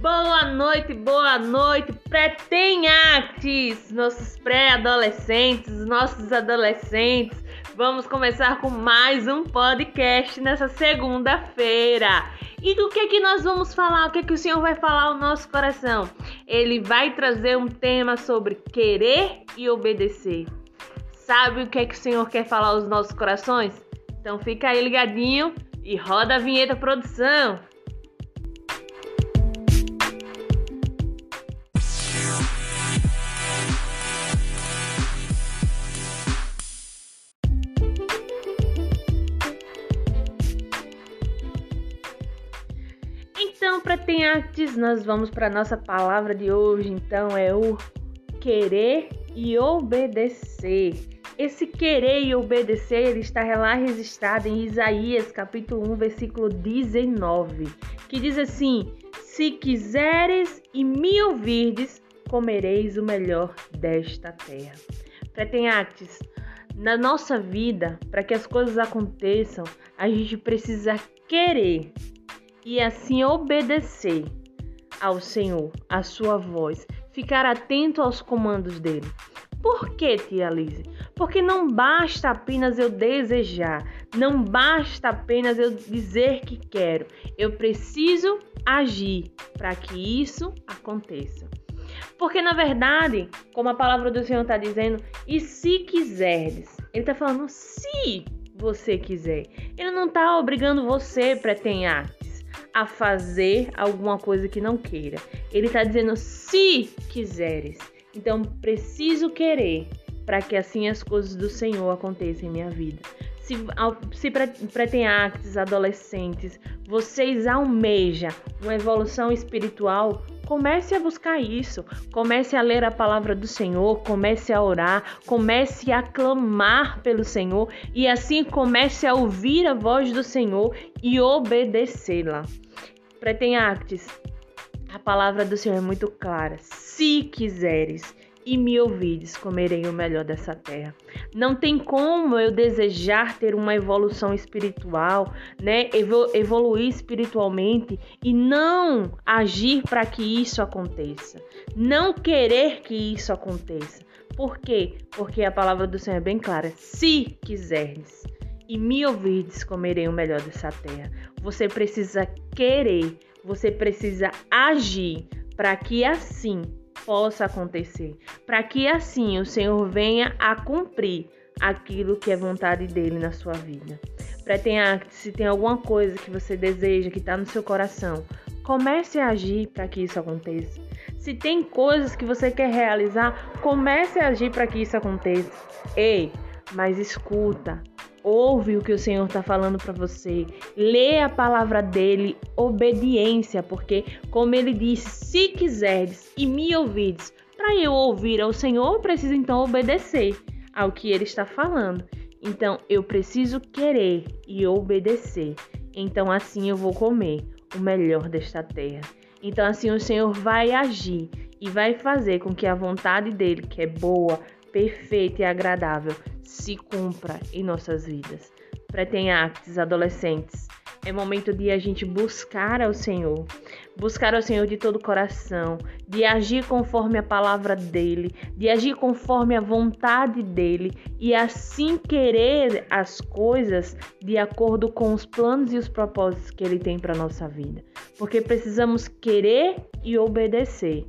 Boa noite, boa noite, pretenhates, nossos pré-adolescentes, nossos adolescentes. Vamos começar com mais um podcast nessa segunda-feira. E do que que nós vamos falar? O que que o Senhor vai falar ao nosso coração? Ele vai trazer um tema sobre querer e obedecer. Sabe o que é que o Senhor quer falar aos nossos corações? Então fica aí ligadinho e roda a vinheta produção. Ter artes, nós vamos para nossa palavra de hoje. Então, é o querer e obedecer. Esse querer e obedecer está lá registrado em Isaías, capítulo 1, versículo 19, que diz assim: Se quiseres e me ouvirdes, comereis o melhor desta terra. Pretenhates, na nossa vida, para que as coisas aconteçam, a gente precisa querer e assim obedecer ao Senhor, a sua voz, ficar atento aos comandos dele. Por que, tia Lise? Porque não basta apenas eu desejar, não basta apenas eu dizer que quero. Eu preciso agir para que isso aconteça. Porque na verdade, como a palavra do Senhor está dizendo, e se quiserdes, ele está falando se você quiser. Ele não está obrigando você, pretenhates, a fazer alguma coisa que não queira. Ele está dizendo se quiseres. Então preciso querer para que assim as coisas do Senhor aconteçam em minha vida. Se, se pretenhates, adolescentes, vocês almejam uma evolução espiritual, comece a buscar isso. Comece a ler a palavra do Senhor, comece a orar, comece a clamar pelo Senhor e assim comece a ouvir a voz do Senhor e obedecê-la. Pretenhates, a palavra do Senhor é muito clara. Se quiseres e me ouvides, comerei o melhor dessa terra. Não tem como eu desejar ter uma evolução espiritual, né? evoluir espiritualmente e não agir para que isso aconteça. Não querer que isso aconteça. Por quê? Porque a palavra do Senhor é bem clara. Se quiseres e me ouvides, comerei o melhor dessa terra. Você precisa querer você precisa agir para que assim possa acontecer, para que assim o Senhor venha a cumprir aquilo que é vontade dele na sua vida. Pretenha, se tem alguma coisa que você deseja, que está no seu coração, comece a agir para que isso aconteça. Se tem coisas que você quer realizar, comece a agir para que isso aconteça. Ei, mas escuta, Ouve o que o Senhor está falando para você. Lê a palavra dele, obediência, porque, como ele disse, se quiseres e me ouvides, para eu ouvir ao Senhor, eu preciso então obedecer ao que ele está falando. Então, eu preciso querer e obedecer. Então, assim eu vou comer o melhor desta terra. Então, assim o Senhor vai agir e vai fazer com que a vontade dele, que é boa, perfeita e agradável, se cumpra em nossas vidas. Pretenhates, adolescentes, é momento de a gente buscar ao Senhor, buscar ao Senhor de todo o coração, de agir conforme a palavra dele, de agir conforme a vontade dele e assim querer as coisas de acordo com os planos e os propósitos que ele tem para nossa vida. Porque precisamos querer e obedecer.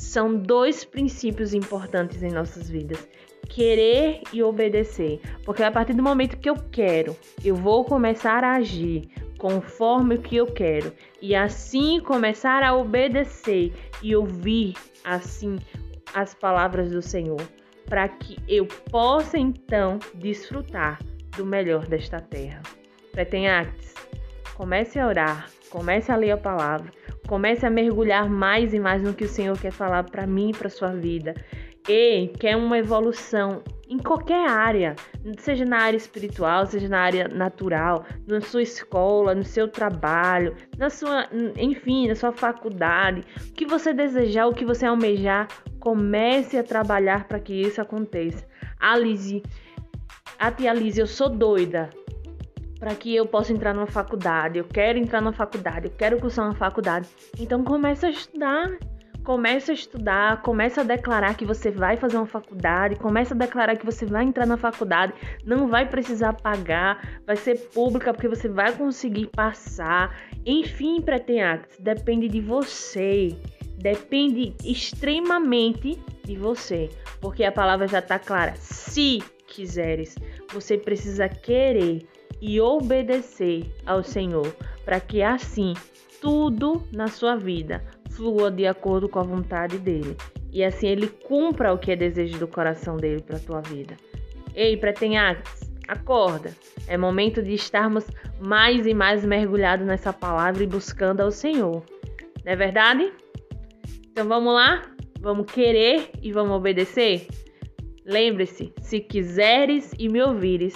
São dois princípios importantes em nossas vidas. Querer e obedecer. Porque a partir do momento que eu quero, eu vou começar a agir conforme o que eu quero. E assim começar a obedecer e ouvir assim as palavras do Senhor, para que eu possa então desfrutar do melhor desta terra. Pretenhates, comece a orar, comece a ler a palavra, comece a mergulhar mais e mais no que o Senhor quer falar para mim e para sua vida. E quer uma evolução em qualquer área, seja na área espiritual, seja na área natural, na sua escola, no seu trabalho, na sua, enfim, na sua faculdade, o que você desejar, o que você almejar, comece a trabalhar para que isso aconteça. A Lizzie, a tia Lizzie, eu sou doida para que eu possa entrar numa faculdade. Eu quero entrar na faculdade, eu quero cursar uma faculdade. Então começa a estudar. Começa a estudar, começa a declarar que você vai fazer uma faculdade, começa a declarar que você vai entrar na faculdade, não vai precisar pagar, vai ser pública porque você vai conseguir passar. Enfim, Pretenacts, depende de você. Depende extremamente de você, porque a palavra já está clara. Se quiseres, você precisa querer e obedecer ao Senhor, para que assim tudo na sua vida flua de acordo com a vontade dele e assim ele cumpra o que é desejo do coração dele para a tua vida. Ei, pretenhaques, acorda. É momento de estarmos mais e mais mergulhados nessa palavra e buscando ao Senhor. Não é verdade? Então vamos lá? Vamos querer e vamos obedecer? Lembre-se, se quiseres e me ouvires,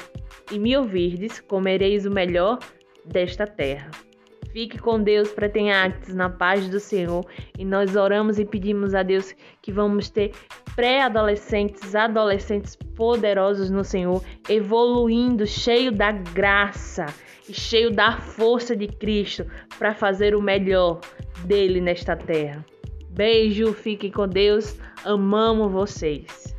e me ouvirdes, comereis o melhor desta terra. Fique com Deus, pretenhates na paz do Senhor. E nós oramos e pedimos a Deus que vamos ter pré-adolescentes, adolescentes poderosos no Senhor, evoluindo, cheio da graça e cheio da força de Cristo para fazer o melhor dele nesta terra. Beijo, fiquem com Deus. Amamos vocês.